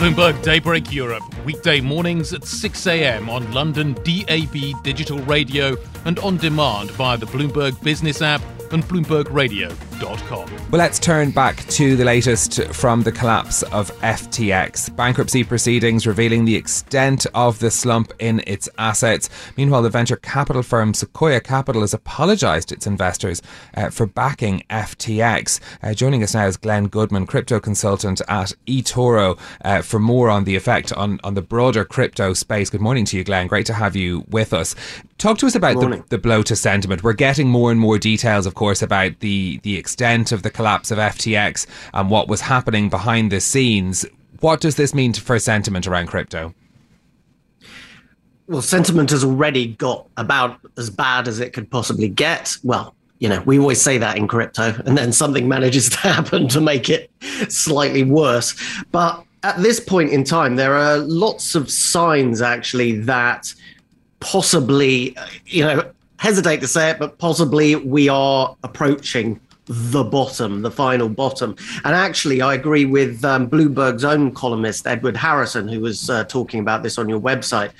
Bloomberg Daybreak Europe, weekday mornings at 6 a.m. on London DAB digital radio and on demand via the Bloomberg Business app and BloombergRadio.com. Well, let's turn back to the latest from the collapse of FTX. Bankruptcy proceedings revealing the extent of the slump in its assets. Meanwhile, the venture capital firm Sequoia Capital has apologised to its investors uh, for backing FTX. Uh, joining us now is Glen Goodman, crypto consultant at eToro, uh, for more on the effect on, on the broader crypto space. Good morning to you, Glenn. Great to have you with us. Talk to us about the, the blow to sentiment. We're getting more and more details, of course, about the, the extent of the collapse of FTX and what was happening behind the scenes. What does this mean for sentiment around crypto? Well, sentiment has already got about as bad as it could possibly get. Well, you know, we always say that in crypto, and then something manages to happen to make it slightly worse. But at this point in time, there are lots of signs actually that possibly, you know, hesitate to say it, but possibly we are approaching the bottom, the final bottom. And actually, I agree with um, Bloomberg's own columnist, Edward Harrison, who was uh, talking about this on your website,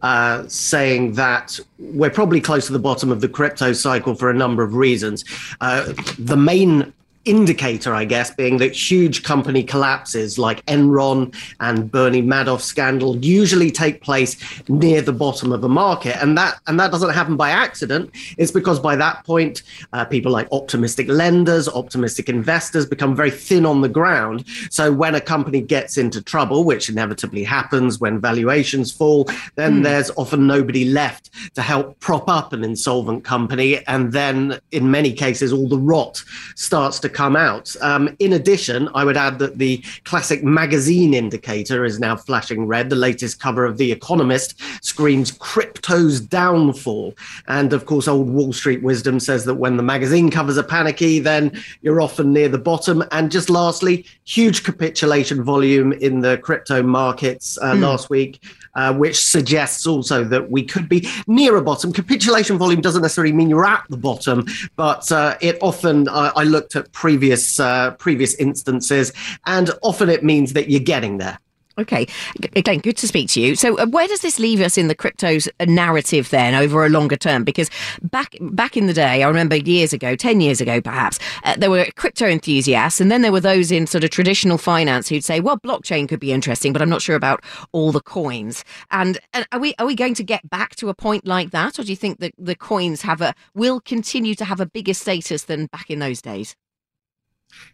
uh, saying that we're probably close to the bottom of the crypto cycle for a number of reasons. Uh, the main indicator, I guess, being that huge company collapses like Enron and Bernie Madoff scandal usually take place near the bottom of a market, and that and that doesn't happen by accident. It's because by that point, uh, people like optimistic lenders, optimistic investors become very thin on the ground. So when a company gets into trouble, which inevitably happens when valuations fall, then mm. there's often nobody left to help prop up an insolvent company, and then in many cases, all the rot starts to come out. Um, in addition, I would add that the classic magazine indicator is now flashing red. The latest cover of The Economist screams crypto's downfall. And of course, old Wall Street wisdom says that when the magazine covers are panicky, then you're often near the bottom. And just lastly, huge capitulation volume in the crypto markets uh, mm. last week uh, which suggests also that we could be near a bottom. Capitulation volume doesn't necessarily mean you're at the bottom, but uh, it often uh, I looked at previous uh, previous instances, and often it means that you're getting there. Okay, again, good to speak to you. So, uh, where does this leave us in the cryptos narrative then over a longer term? Because back back in the day, I remember years ago, ten years ago, perhaps uh, there were crypto enthusiasts, and then there were those in sort of traditional finance who'd say, "Well, blockchain could be interesting, but I'm not sure about all the coins." And, and are we are we going to get back to a point like that, or do you think that the coins have a will continue to have a bigger status than back in those days?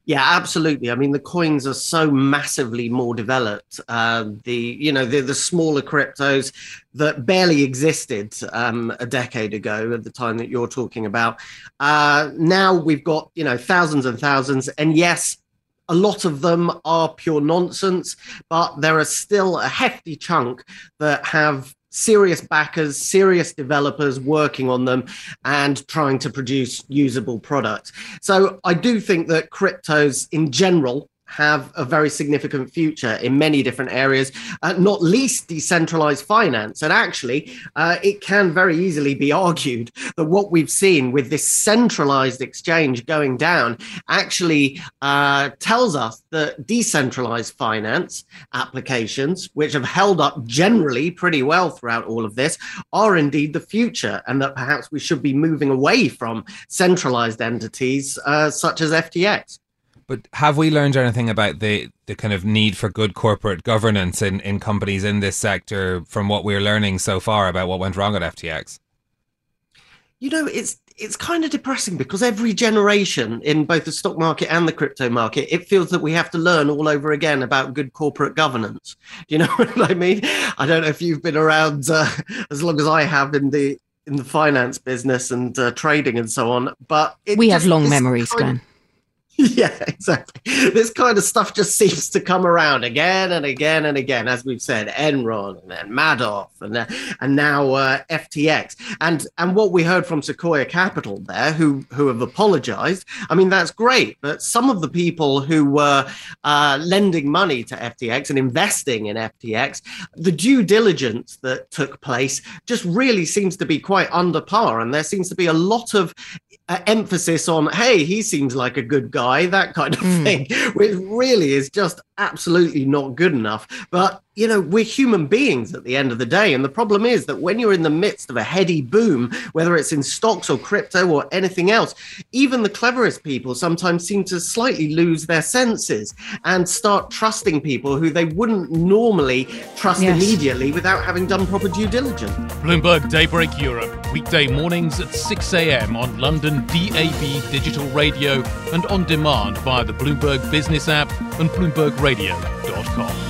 Yeah, absolutely. I mean, the coins are so massively more developed. Uh, the you know the the smaller cryptos that barely existed um, a decade ago at the time that you're talking about. Uh, now we've got you know thousands and thousands, and yes, a lot of them are pure nonsense, but there are still a hefty chunk that have serious backers, serious developers working on them and trying to produce usable products. So I do think that cryptos in general have a very significant future in many different areas, uh, not least decentralized finance. And actually, uh, it can very easily be argued that what we've seen with this centralized exchange going down actually uh, tells us that decentralized finance applications, which have held up generally pretty well throughout all of this, are indeed the future, and that perhaps we should be moving away from centralized entities uh, such as FTX. But have we learned anything about the, the kind of need for good corporate governance in, in companies in this sector from what we're learning so far about what went wrong at FTX? You know, it's it's kind of depressing because every generation in both the stock market and the crypto market, it feels that we have to learn all over again about good corporate governance. Do you know what I mean? I don't know if you've been around uh, as long as I have in the in the finance business and uh, trading and so on, but we have long memories, Glen. yeah, exactly. This kind of stuff just seems to come around again and again and again, as we've said, Enron and then Madoff and uh, and now uh, FTX. And and what we heard from Sequoia Capital there, who who have apologized. I mean, that's great, but some of the people who were uh, lending money to FTX and investing in FTX, the due diligence that took place just really seems to be quite under par, and there seems to be a lot of uh, emphasis on, hey, he seems like a good guy, that kind of mm. thing, which really is just absolutely not good enough. But you know, we're human beings at the end of the day. And the problem is that when you're in the midst of a heady boom, whether it's in stocks or crypto or anything else, even the cleverest people sometimes seem to slightly lose their senses and start trusting people who they wouldn't normally trust yes. immediately without having done proper due diligence. Bloomberg Daybreak Europe, weekday mornings at 6 a.m. on London DAB digital radio and on demand via the Bloomberg Business app and BloombergRadio.com.